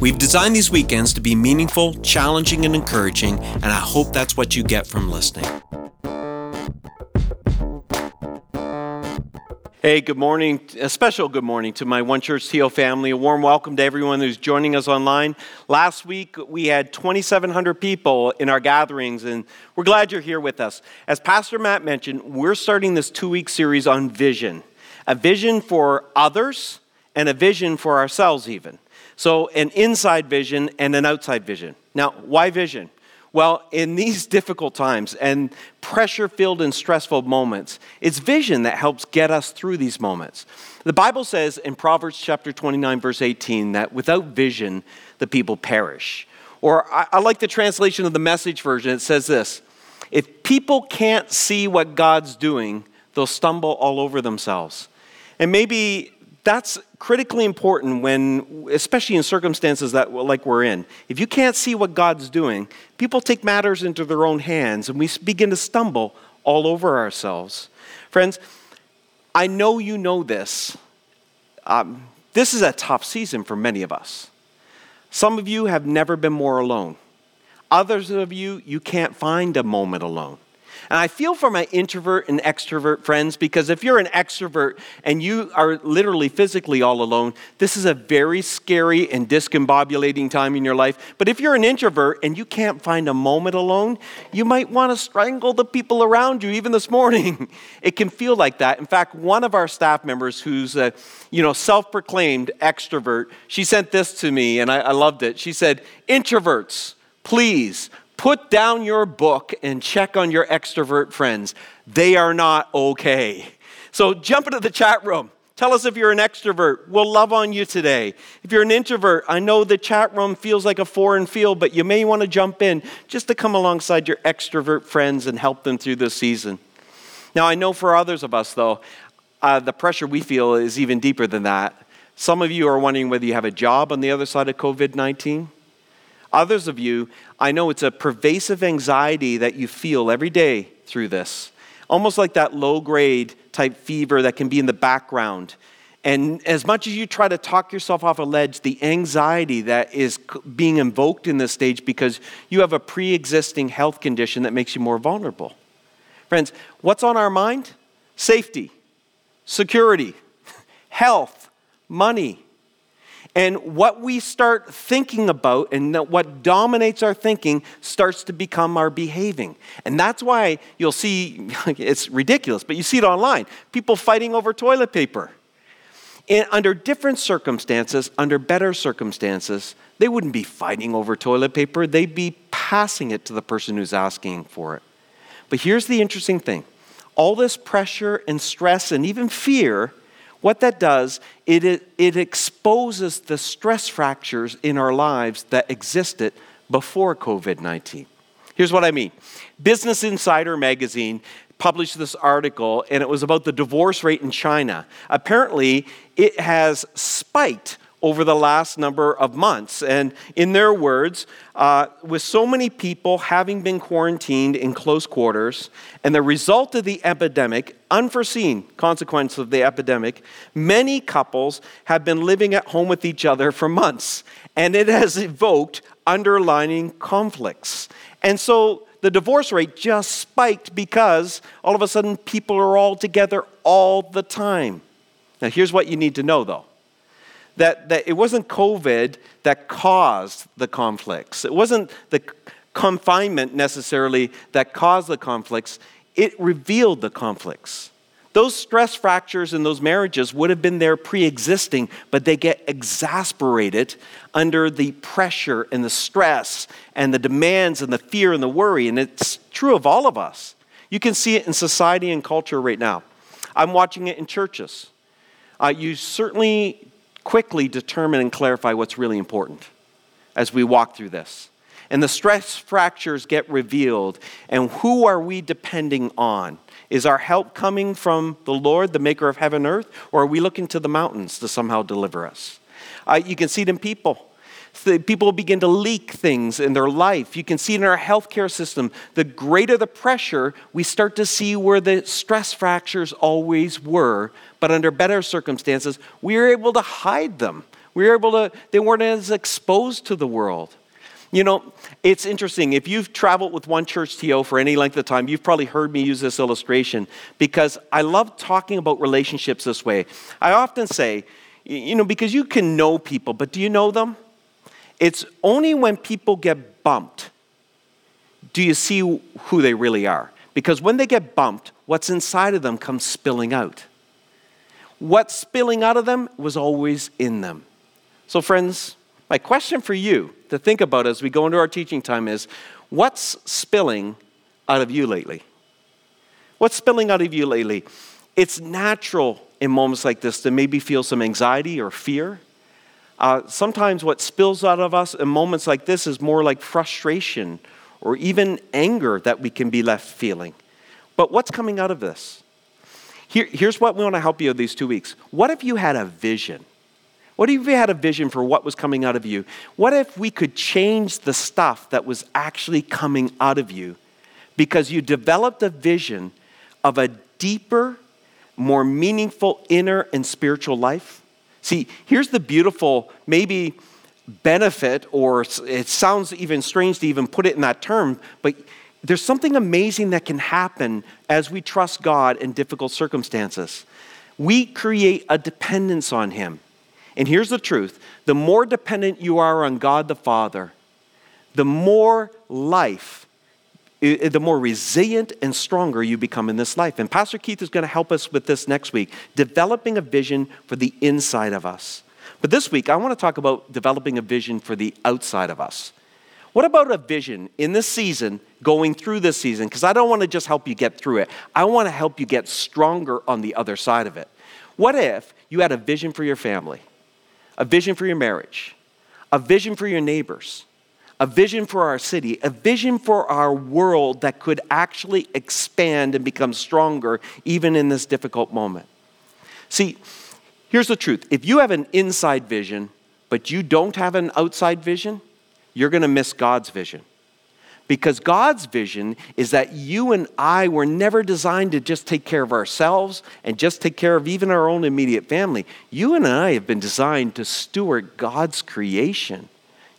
We've designed these weekends to be meaningful, challenging, and encouraging, and I hope that's what you get from listening. Hey, good morning. A special good morning to my One Church TO family. A warm welcome to everyone who's joining us online. Last week, we had 2,700 people in our gatherings, and we're glad you're here with us. As Pastor Matt mentioned, we're starting this two week series on vision a vision for others and a vision for ourselves, even. So, an inside vision and an outside vision. Now, why vision? Well, in these difficult times and pressure filled and stressful moments, it's vision that helps get us through these moments. The Bible says in Proverbs chapter 29, verse 18, that without vision, the people perish. Or I, I like the translation of the message version. It says this If people can't see what God's doing, they'll stumble all over themselves. And maybe that's critically important when, especially in circumstances that like we're in. If you can't see what God's doing, people take matters into their own hands and we begin to stumble all over ourselves. Friends, I know you know this. Um, this is a tough season for many of us. Some of you have never been more alone. Others of you, you can't find a moment alone. And I feel for my introvert and extrovert friends because if you're an extrovert and you are literally physically all alone, this is a very scary and discombobulating time in your life. But if you're an introvert and you can't find a moment alone, you might want to strangle the people around you, even this morning. It can feel like that. In fact, one of our staff members who's a you know, self-proclaimed extrovert, she sent this to me and I, I loved it. She said, introverts, please Put down your book and check on your extrovert friends. They are not okay. So jump into the chat room. Tell us if you're an extrovert. We'll love on you today. If you're an introvert, I know the chat room feels like a foreign field, but you may want to jump in just to come alongside your extrovert friends and help them through this season. Now, I know for others of us, though, uh, the pressure we feel is even deeper than that. Some of you are wondering whether you have a job on the other side of COVID 19. Others of you, I know it's a pervasive anxiety that you feel every day through this, almost like that low grade type fever that can be in the background. And as much as you try to talk yourself off a ledge, the anxiety that is being invoked in this stage because you have a pre existing health condition that makes you more vulnerable. Friends, what's on our mind? Safety, security, health, money, and what we start thinking about and what dominates our thinking starts to become our behaving. And that's why you'll see, it's ridiculous, but you see it online people fighting over toilet paper. And under different circumstances, under better circumstances, they wouldn't be fighting over toilet paper, they'd be passing it to the person who's asking for it. But here's the interesting thing all this pressure and stress and even fear what that does, it, it, exposes the stress fractures in our lives that existed before COVID 19. Here's what I mean Business Insider magazine published this article, and it was about the divorce rate in China. Apparently, it has spiked over the last number of months. And in their words, uh, with so many people having been quarantined in close quarters, and the result of the epidemic, unforeseen consequence of the epidemic, many couples have been living at home with each other for months. And it has evoked underlining conflicts. And so the divorce rate just spiked because all of a sudden people are all together all the time. Now, here's what you need to know though that, that it wasn't COVID that caused the conflicts. It wasn't the confinement necessarily that caused the conflicts, it revealed the conflicts. Those stress fractures in those marriages would have been there pre existing, but they get exasperated under the pressure and the stress and the demands and the fear and the worry. And it's true of all of us. You can see it in society and culture right now. I'm watching it in churches. Uh, you certainly quickly determine and clarify what's really important as we walk through this. and the stress fractures get revealed. And who are we depending on? Is our help coming from the Lord, the maker of heaven and earth, or are we looking to the mountains to somehow deliver us? Uh, you can see it in people. people begin to leak things in their life. You can see it in our healthcare system. The greater the pressure, we start to see where the stress fractures always were, but under better circumstances, we were able to hide them. We were able to, they weren't as exposed to the world. You know, it's interesting. If you've traveled with One Church TO for any length of time, you've probably heard me use this illustration because I love talking about relationships this way. I often say, you know, because you can know people, but do you know them? It's only when people get bumped do you see who they really are. Because when they get bumped, what's inside of them comes spilling out. What's spilling out of them was always in them. So, friends, my question for you to think about as we go into our teaching time is what's spilling out of you lately? What's spilling out of you lately? It's natural in moments like this to maybe feel some anxiety or fear. Uh, sometimes what spills out of us in moments like this is more like frustration or even anger that we can be left feeling. But what's coming out of this? Here, here's what we want to help you these two weeks. What if you had a vision? What if you had a vision for what was coming out of you? What if we could change the stuff that was actually coming out of you because you developed a vision of a deeper, more meaningful inner and spiritual life? See, here's the beautiful, maybe benefit, or it sounds even strange to even put it in that term, but there's something amazing that can happen as we trust God in difficult circumstances. We create a dependence on Him. And here's the truth the more dependent you are on God the Father, the more life, the more resilient and stronger you become in this life. And Pastor Keith is going to help us with this next week, developing a vision for the inside of us. But this week, I want to talk about developing a vision for the outside of us. What about a vision in this season, going through this season? Because I don't want to just help you get through it, I want to help you get stronger on the other side of it. What if you had a vision for your family? a vision for your marriage, a vision for your neighbors, a vision for our city, a vision for our world that could actually expand and become stronger even in this difficult moment. See, here's the truth if you have an inside vision, but you don't have an outside vision, you're going to miss God's vision. Because God's vision is that you and I were never designed to just take care of ourselves and just take care of even our own immediate family. You and I have been designed to steward God's creation.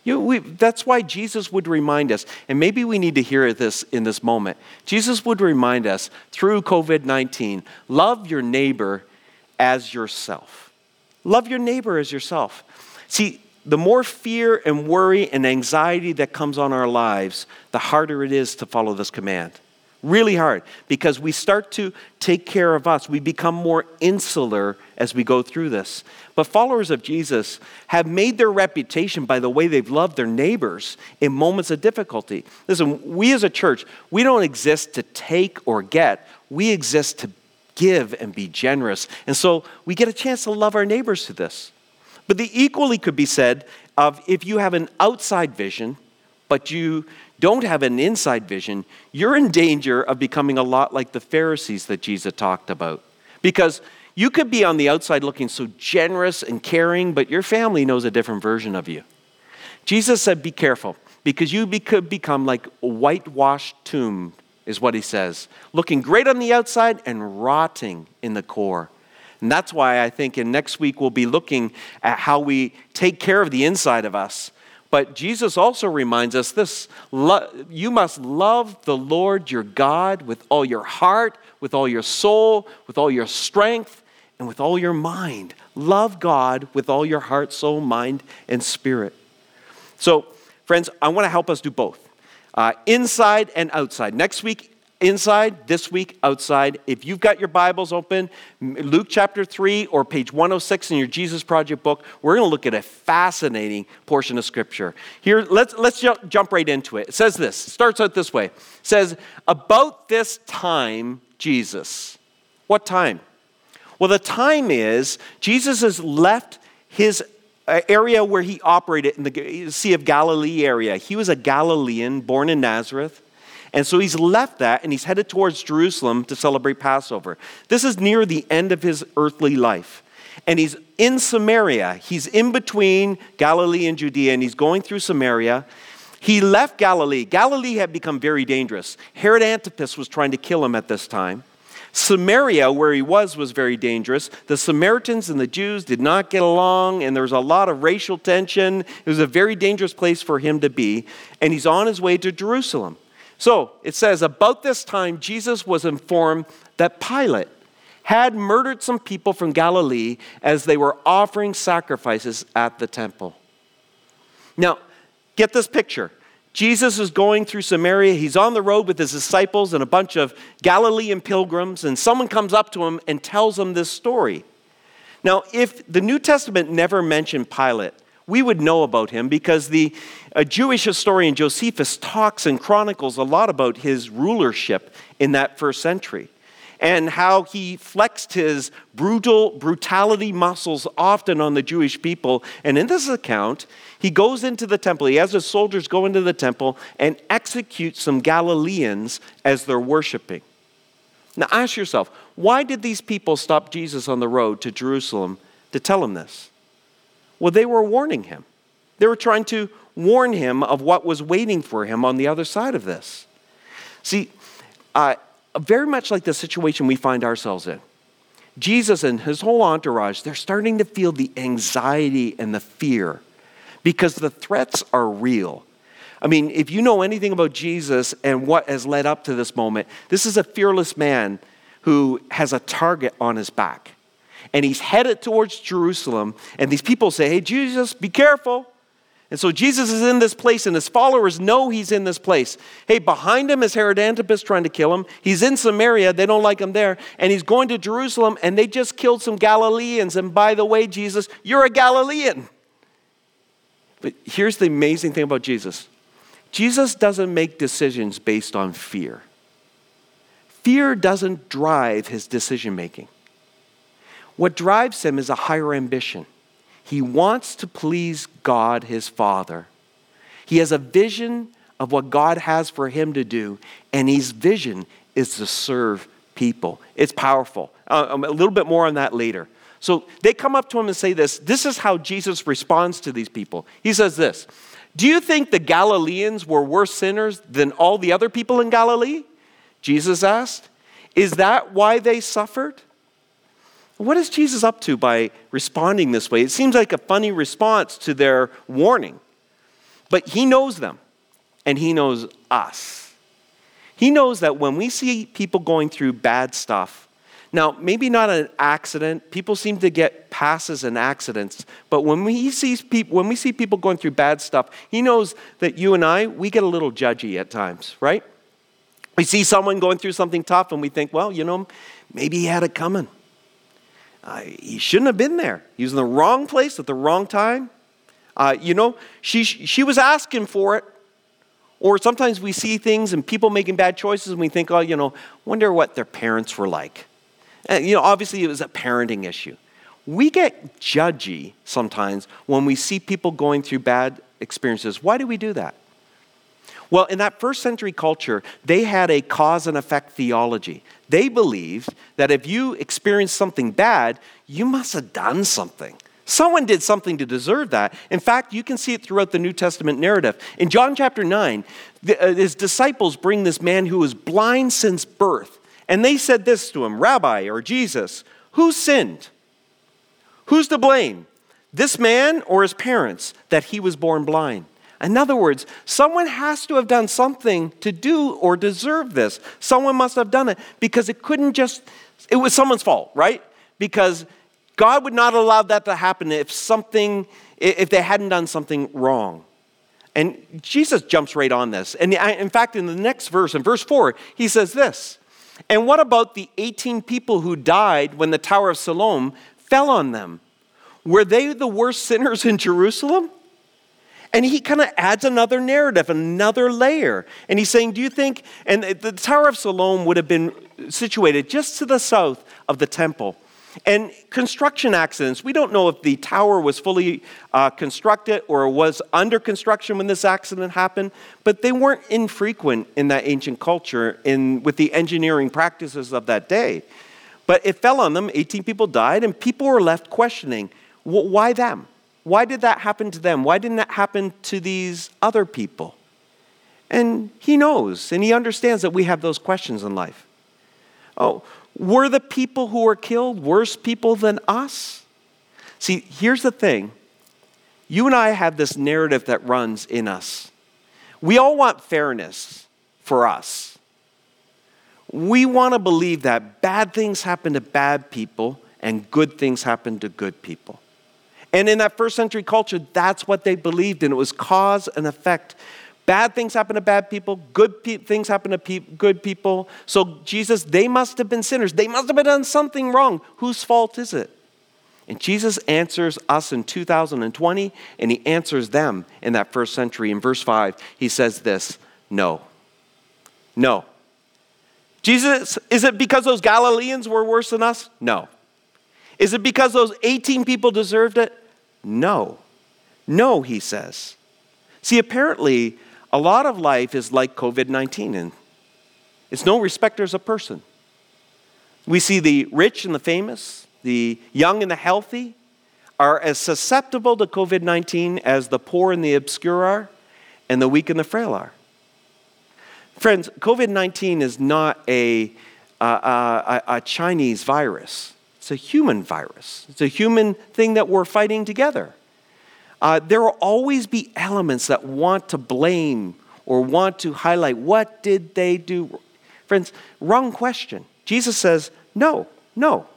You, we, that's why Jesus would remind us, and maybe we need to hear this in this moment. Jesus would remind us through COVID 19 love your neighbor as yourself. Love your neighbor as yourself. See, the more fear and worry and anxiety that comes on our lives, the harder it is to follow this command. Really hard because we start to take care of us. We become more insular as we go through this. But followers of Jesus have made their reputation by the way they've loved their neighbors in moments of difficulty. Listen, we as a church, we don't exist to take or get, we exist to give and be generous. And so we get a chance to love our neighbors through this. But the equally could be said of if you have an outside vision, but you don't have an inside vision, you're in danger of becoming a lot like the Pharisees that Jesus talked about. Because you could be on the outside looking so generous and caring, but your family knows a different version of you. Jesus said, Be careful, because you could become like a whitewashed tomb, is what he says, looking great on the outside and rotting in the core. And that's why I think in next week we'll be looking at how we take care of the inside of us. But Jesus also reminds us this you must love the Lord your God with all your heart, with all your soul, with all your strength, and with all your mind. Love God with all your heart, soul, mind, and spirit. So, friends, I want to help us do both. Uh, inside and outside. Next week, inside, this week outside. If you've got your Bibles open, Luke chapter 3 or page 106 in your Jesus Project book, we're going to look at a fascinating portion of Scripture. Here, let's, let's jump right into it. It says this, starts out this way. It says, About this time, Jesus. What time? Well, the time is Jesus has left his uh, area where he operated in the Sea of Galilee area. He was a Galilean born in Nazareth. And so he's left that and he's headed towards Jerusalem to celebrate Passover. This is near the end of his earthly life. And he's in Samaria. He's in between Galilee and Judea, and he's going through Samaria. He left Galilee. Galilee had become very dangerous. Herod Antipas was trying to kill him at this time. Samaria, where he was, was very dangerous. The Samaritans and the Jews did not get along, and there was a lot of racial tension. It was a very dangerous place for him to be, and he's on his way to Jerusalem. So it says, about this time, Jesus was informed that Pilate had murdered some people from Galilee as they were offering sacrifices at the temple. Now, get this picture. Jesus is going through Samaria. He's on the road with his disciples and a bunch of Galilean pilgrims, and someone comes up to him and tells him this story. Now, if the New Testament never mentioned Pilate, we would know about him because the Jewish historian Josephus talks and chronicles a lot about his rulership in that first century and how he flexed his brutal brutality muscles often on the Jewish people. And in this account, he goes into the temple. He has his soldiers go into the temple and execute some Galileans as they're worshiping. Now ask yourself, why did these people stop Jesus on the road to Jerusalem to tell him this? Well, they were warning him. They were trying to warn him of what was waiting for him on the other side of this. See, uh, very much like the situation we find ourselves in. Jesus and his whole entourage, they're starting to feel the anxiety and the fear because the threats are real. I mean, if you know anything about Jesus and what has led up to this moment, this is a fearless man who has a target on his back. And he's headed towards Jerusalem, and these people say, Hey, Jesus, be careful. And so Jesus is in this place, and his followers know he's in this place. Hey, behind him is Herod Antipas trying to kill him. He's in Samaria, they don't like him there. And he's going to Jerusalem, and they just killed some Galileans. And by the way, Jesus, you're a Galilean. But here's the amazing thing about Jesus Jesus doesn't make decisions based on fear, fear doesn't drive his decision making. What drives him is a higher ambition. He wants to please God, his Father. He has a vision of what God has for him to do, and his vision is to serve people. It's powerful. Uh, um, a little bit more on that later. So they come up to him and say this. This is how Jesus responds to these people. He says this Do you think the Galileans were worse sinners than all the other people in Galilee? Jesus asked. Is that why they suffered? What is Jesus up to by responding this way? It seems like a funny response to their warning. But he knows them, and he knows us. He knows that when we see people going through bad stuff, now, maybe not an accident. People seem to get passes in accidents. But when we, see people, when we see people going through bad stuff, he knows that you and I, we get a little judgy at times, right? We see someone going through something tough and we think, well, you know, maybe he had it coming. Uh, he shouldn't have been there. He was in the wrong place at the wrong time. Uh, you know, she, she was asking for it. Or sometimes we see things and people making bad choices and we think, oh, you know, wonder what their parents were like. And, you know, obviously it was a parenting issue. We get judgy sometimes when we see people going through bad experiences. Why do we do that? Well, in that first century culture, they had a cause and effect theology. They believed that if you experienced something bad, you must have done something. Someone did something to deserve that. In fact, you can see it throughout the New Testament narrative. In John chapter 9, the, uh, his disciples bring this man who was blind since birth, and they said this to him Rabbi or Jesus, who sinned? Who's to blame? This man or his parents that he was born blind? In other words, someone has to have done something to do or deserve this. Someone must have done it because it couldn't just, it was someone's fault, right? Because God would not allow that to happen if something, if they hadn't done something wrong. And Jesus jumps right on this. And in fact, in the next verse, in verse 4, he says this And what about the 18 people who died when the Tower of Siloam fell on them? Were they the worst sinners in Jerusalem? And he kind of adds another narrative, another layer. And he's saying, Do you think, and the Tower of Siloam would have been situated just to the south of the temple. And construction accidents, we don't know if the tower was fully uh, constructed or was under construction when this accident happened, but they weren't infrequent in that ancient culture in, with the engineering practices of that day. But it fell on them, 18 people died, and people were left questioning why them? Why did that happen to them? Why didn't that happen to these other people? And he knows and he understands that we have those questions in life. Oh, were the people who were killed worse people than us? See, here's the thing you and I have this narrative that runs in us. We all want fairness for us. We want to believe that bad things happen to bad people and good things happen to good people. And in that first century culture, that's what they believed in. It was cause and effect. Bad things happen to bad people, good pe- things happen to pe- good people. So, Jesus, they must have been sinners. They must have been done something wrong. Whose fault is it? And Jesus answers us in 2020, and he answers them in that first century. In verse 5, he says this No. No. Jesus, is it because those Galileans were worse than us? No. Is it because those 18 people deserved it? No. No, he says. See, apparently, a lot of life is like COVID 19, and it's no respecters of person. We see the rich and the famous, the young and the healthy are as susceptible to COVID 19 as the poor and the obscure are, and the weak and the frail are. Friends, COVID 19 is not a, uh, uh, a, a Chinese virus, it's a human virus. It's a human thing that we're fighting together. Uh, there will always be elements that want to blame or want to highlight what did they do. Friends, wrong question. Jesus says, no, no.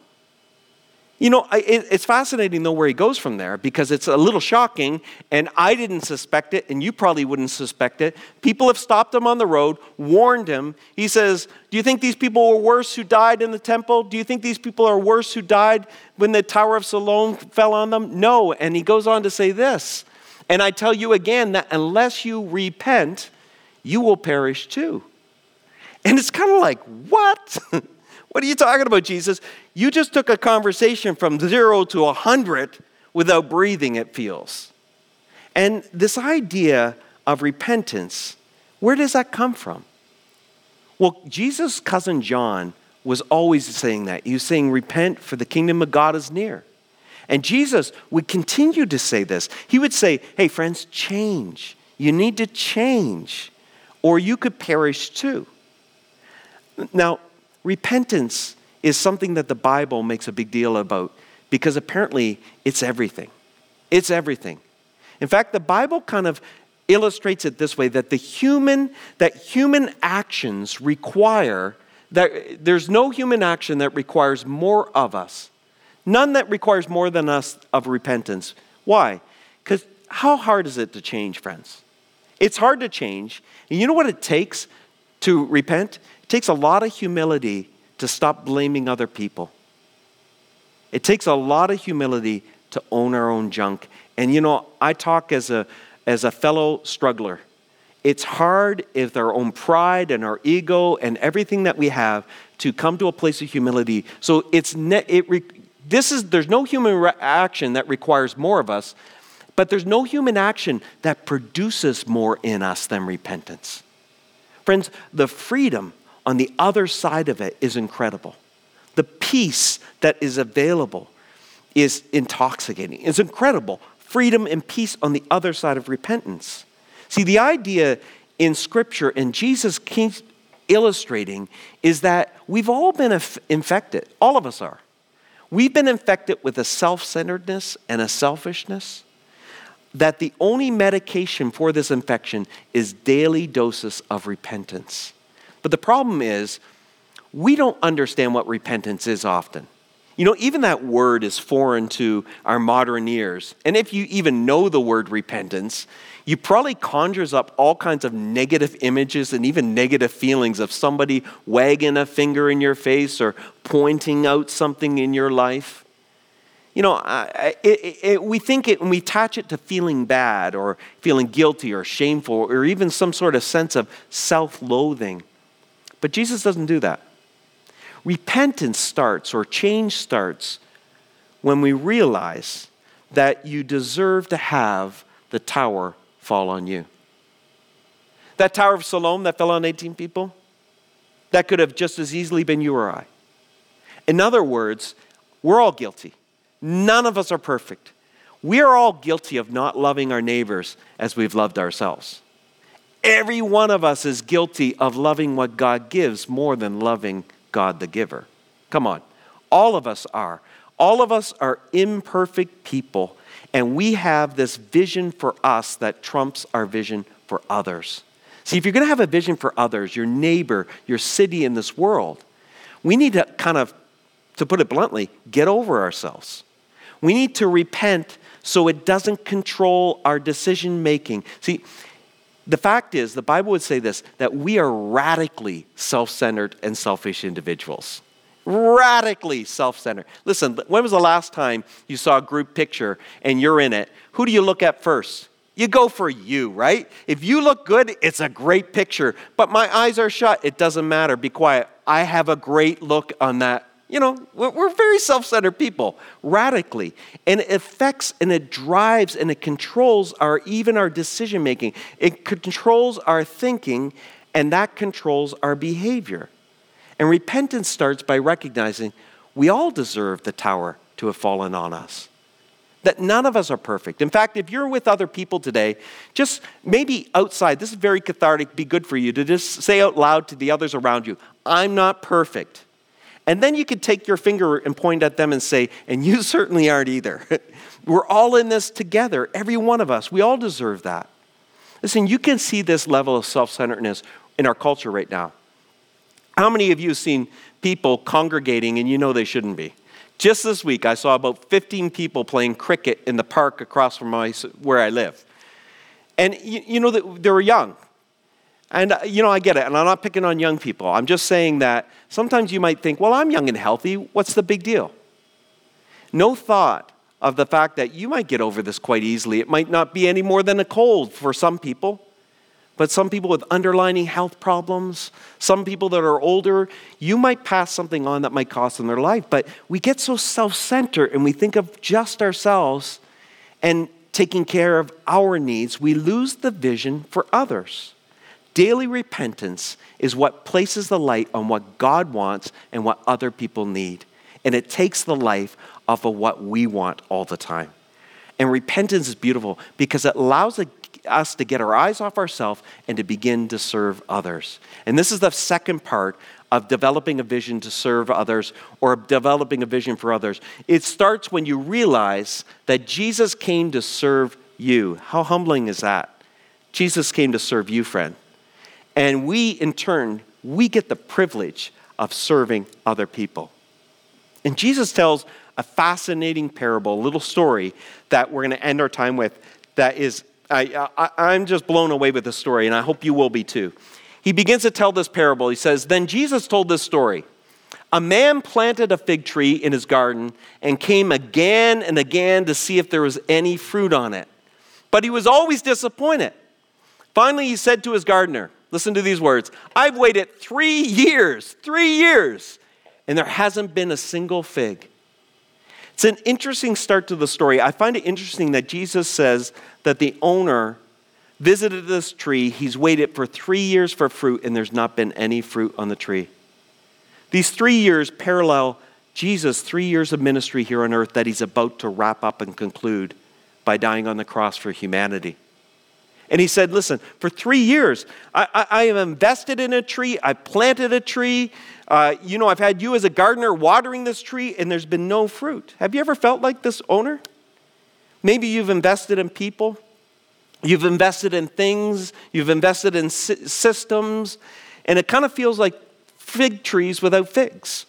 You know, it's fascinating though where he goes from there because it's a little shocking, and I didn't suspect it, and you probably wouldn't suspect it. People have stopped him on the road, warned him. He says, Do you think these people were worse who died in the temple? Do you think these people are worse who died when the Tower of Siloam fell on them? No. And he goes on to say this, and I tell you again that unless you repent, you will perish too. And it's kind of like, What? What are you talking about, Jesus? You just took a conversation from zero to a hundred without breathing, it feels. And this idea of repentance, where does that come from? Well, Jesus' cousin John was always saying that. He was saying, Repent, for the kingdom of God is near. And Jesus would continue to say this. He would say, Hey, friends, change. You need to change, or you could perish too. Now, repentance is something that the Bible makes a big deal about because apparently it's everything. It's everything. In fact, the Bible kind of illustrates it this way that the human that human actions require that there's no human action that requires more of us. None that requires more than us of repentance. Why? Cuz how hard is it to change, friends? It's hard to change. And you know what it takes to repent? It takes a lot of humility to stop blaming other people. It takes a lot of humility to own our own junk. And you know, I talk as a, as a fellow struggler. It's hard if our own pride and our ego and everything that we have to come to a place of humility. So it's ne- it re- this is there's no human re- action that requires more of us, but there's no human action that produces more in us than repentance. Friends, the freedom on the other side of it is incredible. The peace that is available is intoxicating. It's incredible. Freedom and peace on the other side of repentance. See, the idea in Scripture, and Jesus keeps illustrating, is that we've all been infected. All of us are. We've been infected with a self centeredness and a selfishness that the only medication for this infection is daily doses of repentance. But the problem is, we don't understand what repentance is often. You know, even that word is foreign to our modern ears. And if you even know the word repentance, you probably conjures up all kinds of negative images and even negative feelings of somebody wagging a finger in your face or pointing out something in your life. You know, it, it, we think it, when we attach it to feeling bad or feeling guilty or shameful or even some sort of sense of self loathing. But Jesus doesn't do that. Repentance starts or change starts when we realize that you deserve to have the tower fall on you. That Tower of Siloam that fell on 18 people, that could have just as easily been you or I. In other words, we're all guilty. None of us are perfect. We are all guilty of not loving our neighbors as we've loved ourselves. Every one of us is guilty of loving what God gives more than loving God the giver. Come on. All of us are. All of us are imperfect people, and we have this vision for us that trumps our vision for others. See, if you're going to have a vision for others, your neighbor, your city, in this world, we need to kind of, to put it bluntly, get over ourselves. We need to repent so it doesn't control our decision making. See, the fact is, the Bible would say this that we are radically self centered and selfish individuals. Radically self centered. Listen, when was the last time you saw a group picture and you're in it? Who do you look at first? You go for you, right? If you look good, it's a great picture. But my eyes are shut. It doesn't matter. Be quiet. I have a great look on that you know, we're very self centered people, radically. And it affects and it drives and it controls our, even our decision making. It controls our thinking and that controls our behavior. And repentance starts by recognizing we all deserve the tower to have fallen on us. That none of us are perfect. In fact, if you're with other people today, just maybe outside, this is very cathartic, be good for you to just say out loud to the others around you, I'm not perfect. And then you could take your finger and point at them and say, and you certainly aren't either. We're all in this together, every one of us. We all deserve that. Listen, you can see this level of self centeredness in our culture right now. How many of you have seen people congregating and you know they shouldn't be? Just this week, I saw about 15 people playing cricket in the park across from my, where I live. And you, you know, they were young. And, uh, you know, I get it. And I'm not picking on young people. I'm just saying that sometimes you might think, well, I'm young and healthy. What's the big deal? No thought of the fact that you might get over this quite easily. It might not be any more than a cold for some people. But some people with underlying health problems, some people that are older, you might pass something on that might cost them their life. But we get so self centered and we think of just ourselves and taking care of our needs, we lose the vision for others. Daily repentance is what places the light on what God wants and what other people need. And it takes the life off of what we want all the time. And repentance is beautiful because it allows us to get our eyes off ourselves and to begin to serve others. And this is the second part of developing a vision to serve others or developing a vision for others. It starts when you realize that Jesus came to serve you. How humbling is that? Jesus came to serve you, friend. And we, in turn, we get the privilege of serving other people. And Jesus tells a fascinating parable, a little story that we're going to end our time with that is, I, I, I'm just blown away with this story, and I hope you will be too. He begins to tell this parable. He says, Then Jesus told this story. A man planted a fig tree in his garden and came again and again to see if there was any fruit on it. But he was always disappointed. Finally, he said to his gardener, Listen to these words I've waited three years, three years, and there hasn't been a single fig. It's an interesting start to the story. I find it interesting that Jesus says that the owner visited this tree, he's waited for three years for fruit, and there's not been any fruit on the tree. These three years parallel Jesus' three years of ministry here on earth that he's about to wrap up and conclude by dying on the cross for humanity. And he said, Listen, for three years, I, I, I have invested in a tree, I planted a tree. Uh, you know, I've had you as a gardener watering this tree, and there's been no fruit. Have you ever felt like this owner? Maybe you've invested in people, you've invested in things, you've invested in systems, and it kind of feels like fig trees without figs.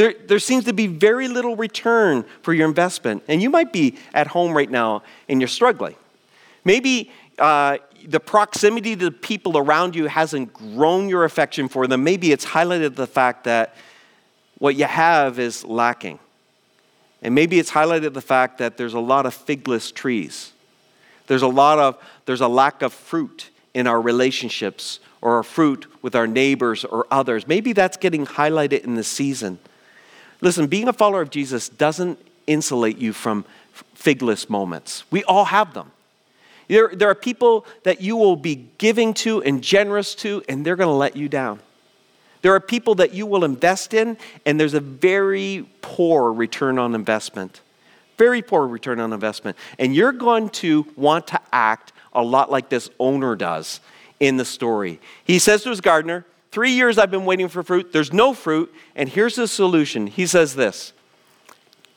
There, there seems to be very little return for your investment. And you might be at home right now and you're struggling. Maybe uh, the proximity to the people around you hasn't grown your affection for them. Maybe it's highlighted the fact that what you have is lacking. And maybe it's highlighted the fact that there's a lot of figless trees. There's a lot of, there's a lack of fruit in our relationships or our fruit with our neighbors or others. Maybe that's getting highlighted in the season. Listen, being a follower of Jesus doesn't insulate you from figless moments. We all have them. There, there are people that you will be giving to and generous to, and they're going to let you down. There are people that you will invest in, and there's a very poor return on investment. Very poor return on investment. And you're going to want to act a lot like this owner does in the story. He says to his gardener, Three years I've been waiting for fruit. There's no fruit. And here's the solution. He says this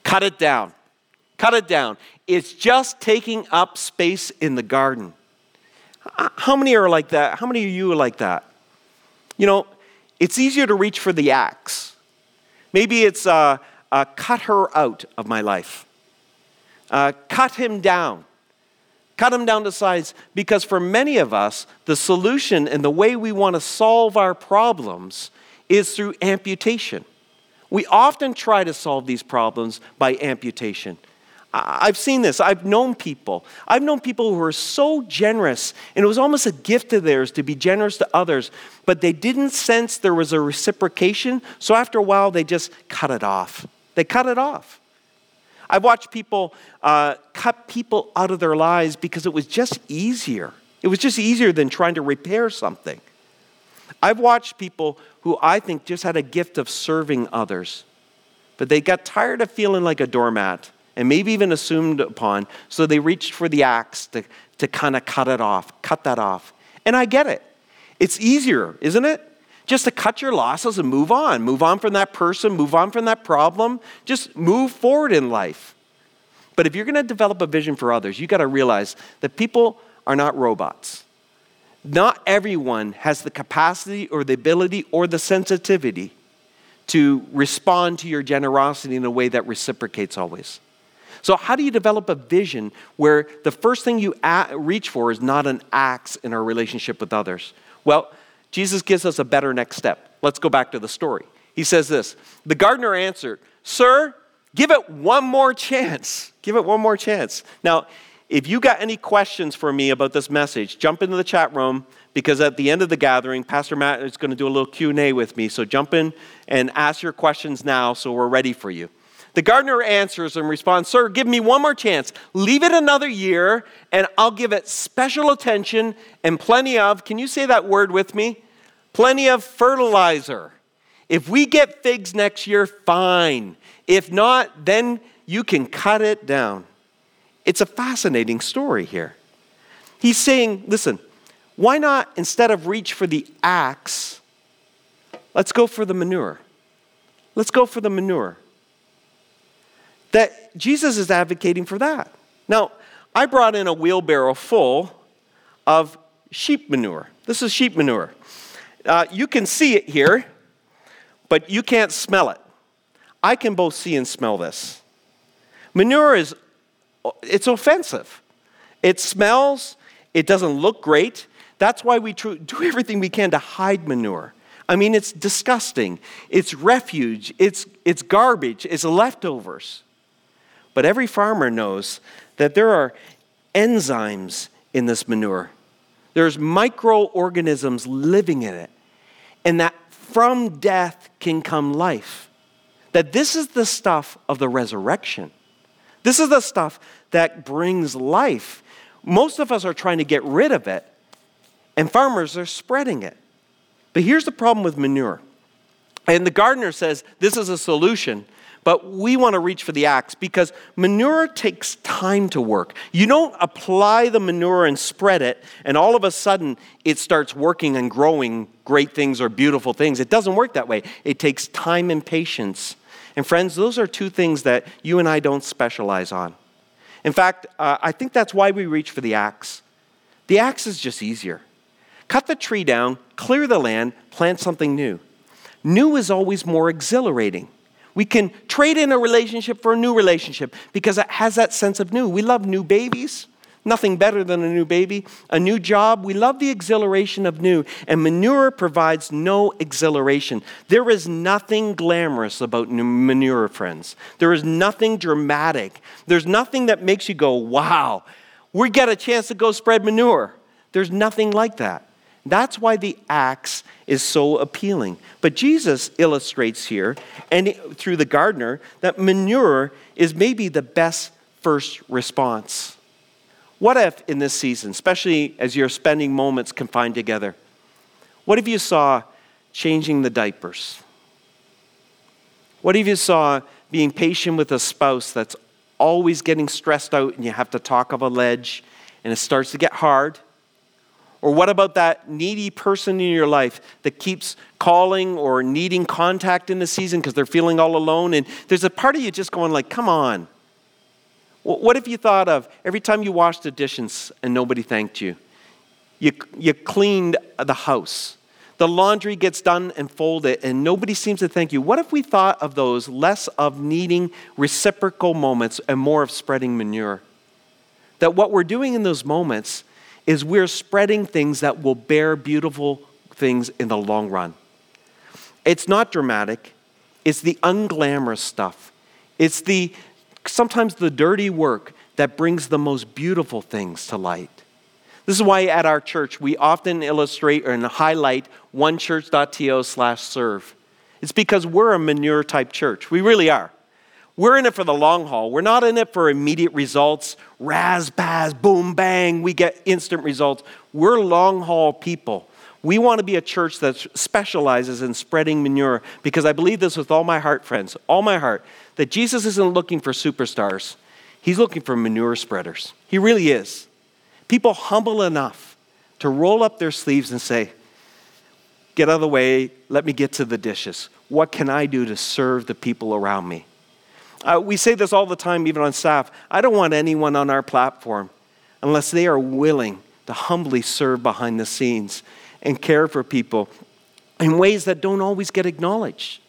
cut it down. Cut it down. It's just taking up space in the garden. How many are like that? How many of you are like that? You know, it's easier to reach for the axe. Maybe it's uh, uh, cut her out of my life, uh, cut him down. Cut him down to size because for many of us, the solution and the way we want to solve our problems is through amputation. We often try to solve these problems by amputation. I've seen this. I've known people. I've known people who are so generous, and it was almost a gift of theirs to be generous to others, but they didn't sense there was a reciprocation, so after a while, they just cut it off. They cut it off. I've watched people uh, cut people out of their lives because it was just easier. It was just easier than trying to repair something. I've watched people who I think just had a gift of serving others, but they got tired of feeling like a doormat and maybe even assumed upon, so they reached for the axe to, to kind of cut it off, cut that off. And I get it. It's easier, isn't it? Just to cut your losses and move on. Move on from that person, move on from that problem. Just move forward in life. But if you're going to develop a vision for others, you got to realize that people are not robots. Not everyone has the capacity or the ability or the sensitivity to respond to your generosity in a way that reciprocates always. So, how do you develop a vision where the first thing you reach for is not an axe in our relationship with others? Well, Jesus gives us a better next step. Let's go back to the story. He says this The gardener answered, Sir, give it one more chance. Give it one more chance. Now, if you got any questions for me about this message, jump into the chat room because at the end of the gathering, Pastor Matt is going to do a little Q&A with me. So jump in and ask your questions now so we're ready for you. The gardener answers and responds, Sir, give me one more chance. Leave it another year, and I'll give it special attention and plenty of, can you say that word with me? Plenty of fertilizer. If we get figs next year, fine. If not, then you can cut it down. It's a fascinating story here. He's saying, listen, why not, instead of reach for the axe, let's go for the manure? Let's go for the manure that Jesus is advocating for that. Now, I brought in a wheelbarrow full of sheep manure. This is sheep manure. Uh, you can see it here, but you can't smell it. I can both see and smell this. Manure is it's offensive. It smells, it doesn't look great. That's why we do everything we can to hide manure. I mean, it's disgusting. It's refuge, it's, it's garbage, it's leftovers. But every farmer knows that there are enzymes in this manure. There's microorganisms living in it. And that from death can come life. That this is the stuff of the resurrection. This is the stuff that brings life. Most of us are trying to get rid of it, and farmers are spreading it. But here's the problem with manure. And the gardener says this is a solution but we want to reach for the axe because manure takes time to work. You don't apply the manure and spread it, and all of a sudden it starts working and growing great things or beautiful things. It doesn't work that way. It takes time and patience. And friends, those are two things that you and I don't specialize on. In fact, uh, I think that's why we reach for the axe. The axe is just easier. Cut the tree down, clear the land, plant something new. New is always more exhilarating. We can trade in a relationship for a new relationship because it has that sense of new. We love new babies. Nothing better than a new baby. A new job. We love the exhilaration of new. And manure provides no exhilaration. There is nothing glamorous about manure, friends. There is nothing dramatic. There's nothing that makes you go, wow, we get a chance to go spread manure. There's nothing like that. That's why the axe is so appealing. But Jesus illustrates here, and through the gardener, that manure is maybe the best first response. What if in this season, especially as you're spending moments confined together, what if you saw changing the diapers? What if you saw being patient with a spouse that's always getting stressed out and you have to talk of a ledge and it starts to get hard? Or what about that needy person in your life that keeps calling or needing contact in the season because they're feeling all alone? And there's a part of you just going like, come on. What if you thought of every time you washed the dishes and nobody thanked you? You, you cleaned the house. The laundry gets done and folded, and nobody seems to thank you. What if we thought of those less of needing reciprocal moments and more of spreading manure? That what we're doing in those moments is we're spreading things that will bear beautiful things in the long run. It's not dramatic, it's the unglamorous stuff. It's the sometimes the dirty work that brings the most beautiful things to light. This is why at our church we often illustrate and highlight onechurch.to slash serve. It's because we're a manure type church. We really are. We're in it for the long haul. We're not in it for immediate results, raz, baz, boom, bang, we get instant results. We're long haul people. We want to be a church that specializes in spreading manure because I believe this with all my heart, friends, all my heart, that Jesus isn't looking for superstars. He's looking for manure spreaders. He really is. People humble enough to roll up their sleeves and say, Get out of the way, let me get to the dishes. What can I do to serve the people around me? Uh, we say this all the time, even on staff. I don't want anyone on our platform unless they are willing to humbly serve behind the scenes and care for people in ways that don't always get acknowledged.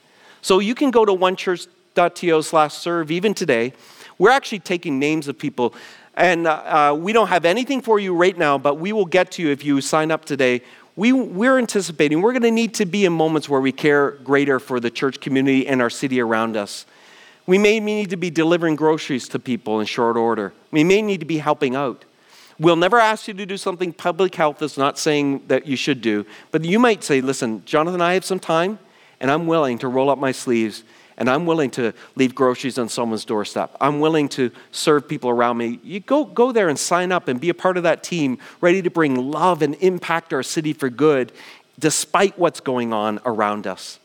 So you can go to onechurch.to slash serve even today. We're actually taking names of people, and uh, uh, we don't have anything for you right now, but we will get to you if you sign up today. We, we're anticipating we're going to need to be in moments where we care greater for the church community and our city around us. We may need to be delivering groceries to people in short order. We may need to be helping out. We'll never ask you to do something public health is not saying that you should do, but you might say, listen, Jonathan, I have some time, and I'm willing to roll up my sleeves, and I'm willing to leave groceries on someone's doorstep. I'm willing to serve people around me. You go, go there and sign up and be a part of that team, ready to bring love and impact our city for good, despite what's going on around us.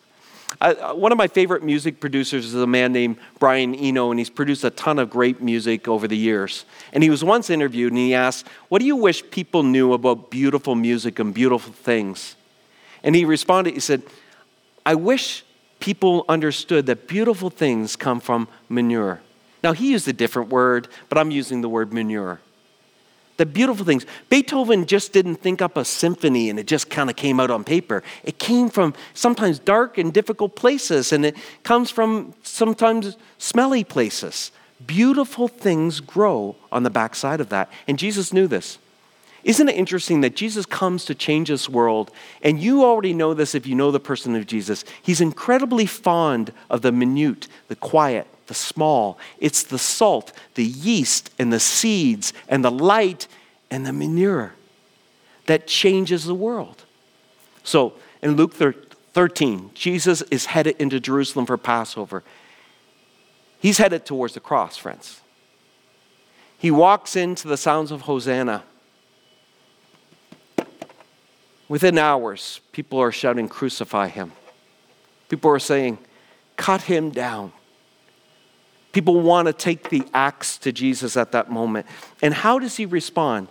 Uh, one of my favorite music producers is a man named Brian Eno, and he's produced a ton of great music over the years. And he was once interviewed, and he asked, What do you wish people knew about beautiful music and beautiful things? And he responded, He said, I wish people understood that beautiful things come from manure. Now, he used a different word, but I'm using the word manure the beautiful things. Beethoven just didn't think up a symphony and it just kind of came out on paper. It came from sometimes dark and difficult places, and it comes from sometimes smelly places. Beautiful things grow on the backside of that. And Jesus knew this. Isn't it interesting that Jesus comes to change this world? And you already know this if you know the person of Jesus. He's incredibly fond of the minute, the quiet, the small. It's the salt, the yeast, and the seeds, and the light, and the manure that changes the world. So in Luke 13, Jesus is headed into Jerusalem for Passover. He's headed towards the cross, friends. He walks into the sounds of Hosanna. Within hours, people are shouting, Crucify him. People are saying, Cut him down. People want to take the axe to Jesus at that moment. And how does he respond?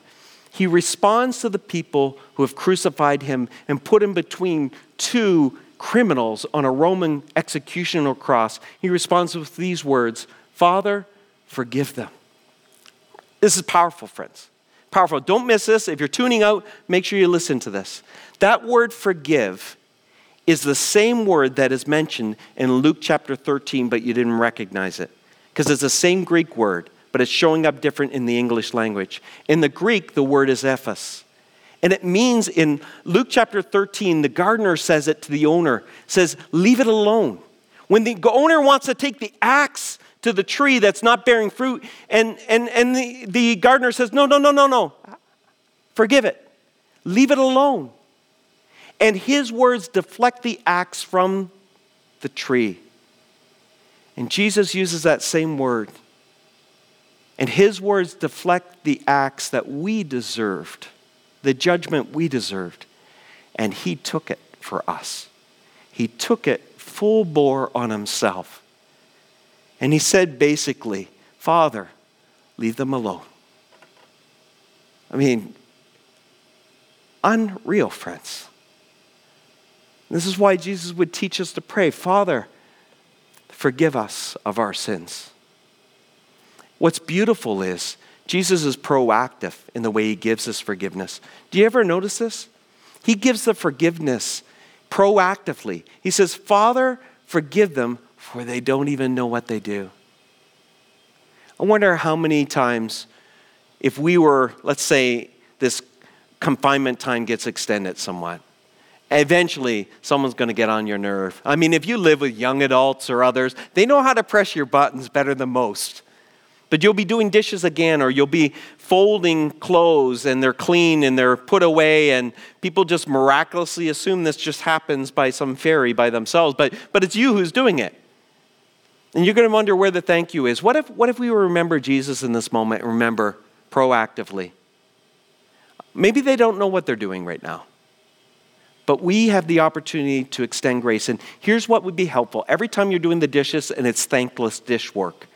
He responds to the people who have crucified him and put him between two criminals on a Roman executional cross. He responds with these words Father, forgive them. This is powerful, friends. Powerful. Don't miss this. If you're tuning out, make sure you listen to this. That word forgive is the same word that is mentioned in Luke chapter 13, but you didn't recognize it because it's the same Greek word, but it's showing up different in the English language. In the Greek, the word is aphes. And it means in Luke chapter 13, the gardener says it to the owner, says, leave it alone. When the owner wants to take the axe to the tree that's not bearing fruit, and, and, and the, the gardener says, no, no, no, no, no, forgive it. Leave it alone. And his words deflect the axe from the tree. And Jesus uses that same word. And his words deflect the axe that we deserved, the judgment we deserved. And he took it for us. He took it full bore on himself. And he said basically, Father, leave them alone. I mean, unreal, friends. This is why Jesus would teach us to pray Father, forgive us of our sins. What's beautiful is Jesus is proactive in the way he gives us forgiveness. Do you ever notice this? He gives the forgiveness proactively. He says, Father, forgive them, for they don't even know what they do. I wonder how many times, if we were, let's say, this confinement time gets extended somewhat, eventually someone's going to get on your nerve. I mean, if you live with young adults or others, they know how to press your buttons better than most. But you'll be doing dishes again, or you'll be folding clothes and they're clean and they're put away, and people just miraculously assume this just happens by some fairy by themselves. But, but it's you who's doing it. And you're going to wonder where the thank you is. What if, what if we remember Jesus in this moment remember proactively? Maybe they don't know what they're doing right now. But we have the opportunity to extend grace. And here's what would be helpful every time you're doing the dishes and it's thankless dish work,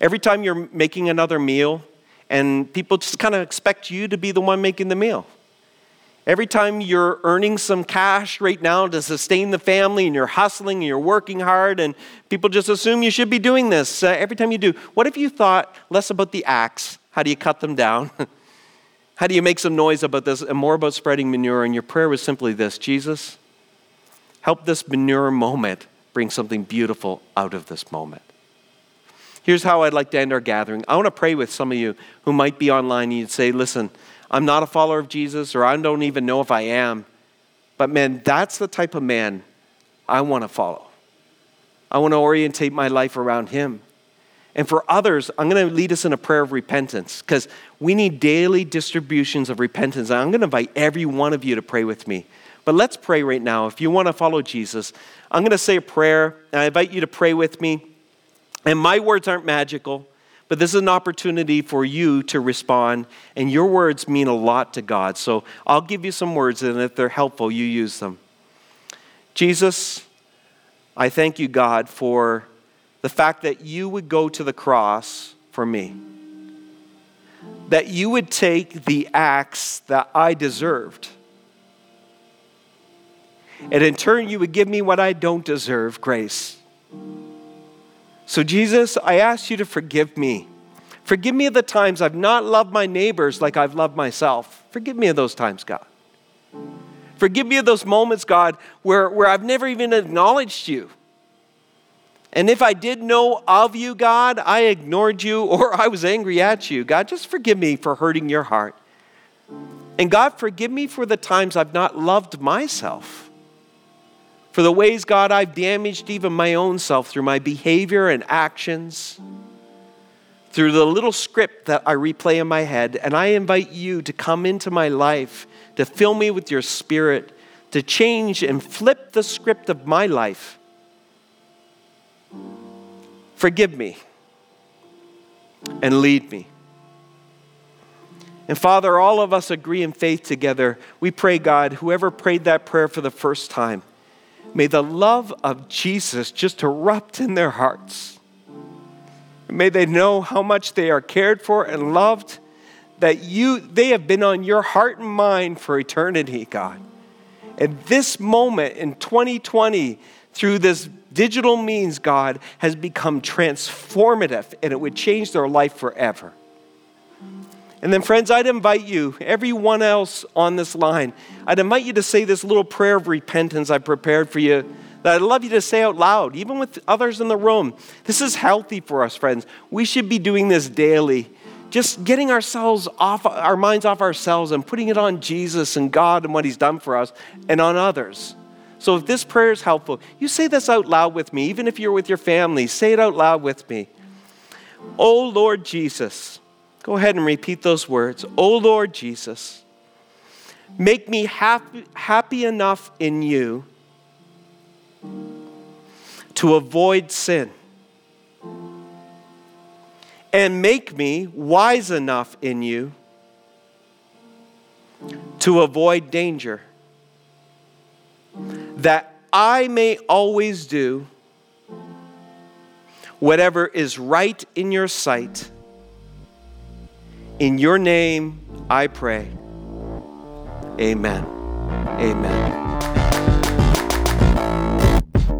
every time you're making another meal and people just kind of expect you to be the one making the meal. Every time you're earning some cash right now to sustain the family and you're hustling and you're working hard and people just assume you should be doing this uh, every time you do, what if you thought less about the axe? How do you cut them down? How do you make some noise about this and more about spreading manure? And your prayer was simply this Jesus, help this manure moment bring something beautiful out of this moment. Here's how I'd like to end our gathering. I want to pray with some of you who might be online and you'd say, listen, I'm not a follower of Jesus, or I don't even know if I am. But man, that's the type of man I want to follow. I want to orientate my life around him. And for others, I'm going to lead us in a prayer of repentance because we need daily distributions of repentance. I'm going to invite every one of you to pray with me. But let's pray right now. If you want to follow Jesus, I'm going to say a prayer, and I invite you to pray with me. And my words aren't magical, but this is an opportunity for you to respond, and your words mean a lot to God. So I'll give you some words, and if they're helpful, you use them. Jesus, I thank you, God, for the fact that you would go to the cross for me, that you would take the axe that I deserved, and in turn, you would give me what I don't deserve grace. So, Jesus, I ask you to forgive me. Forgive me of the times I've not loved my neighbors like I've loved myself. Forgive me of those times, God. Forgive me of those moments, God, where, where I've never even acknowledged you. And if I did know of you, God, I ignored you or I was angry at you. God, just forgive me for hurting your heart. And God, forgive me for the times I've not loved myself. For the ways, God, I've damaged even my own self through my behavior and actions, through the little script that I replay in my head. And I invite you to come into my life, to fill me with your spirit, to change and flip the script of my life Forgive me and lead me. And Father, all of us agree in faith together. We pray, God, whoever prayed that prayer for the first time, may the love of Jesus just erupt in their hearts. May they know how much they are cared for and loved, that you they have been on your heart and mind for eternity, God. And this moment in 2020, through this digital means, God, has become transformative and it would change their life forever. And then, friends, I'd invite you, everyone else on this line, I'd invite you to say this little prayer of repentance I prepared for you that I'd love you to say out loud, even with others in the room. This is healthy for us, friends. We should be doing this daily. Just getting ourselves off, our minds off ourselves and putting it on Jesus and God and what He's done for us and on others. So if this prayer is helpful, you say this out loud with me, even if you're with your family, say it out loud with me. Oh Lord Jesus, go ahead and repeat those words. Oh Lord Jesus, Make me happy, happy enough in you to avoid sin. And make me wise enough in you to avoid danger, that I may always do whatever is right in your sight. In your name I pray. Amen. Amen.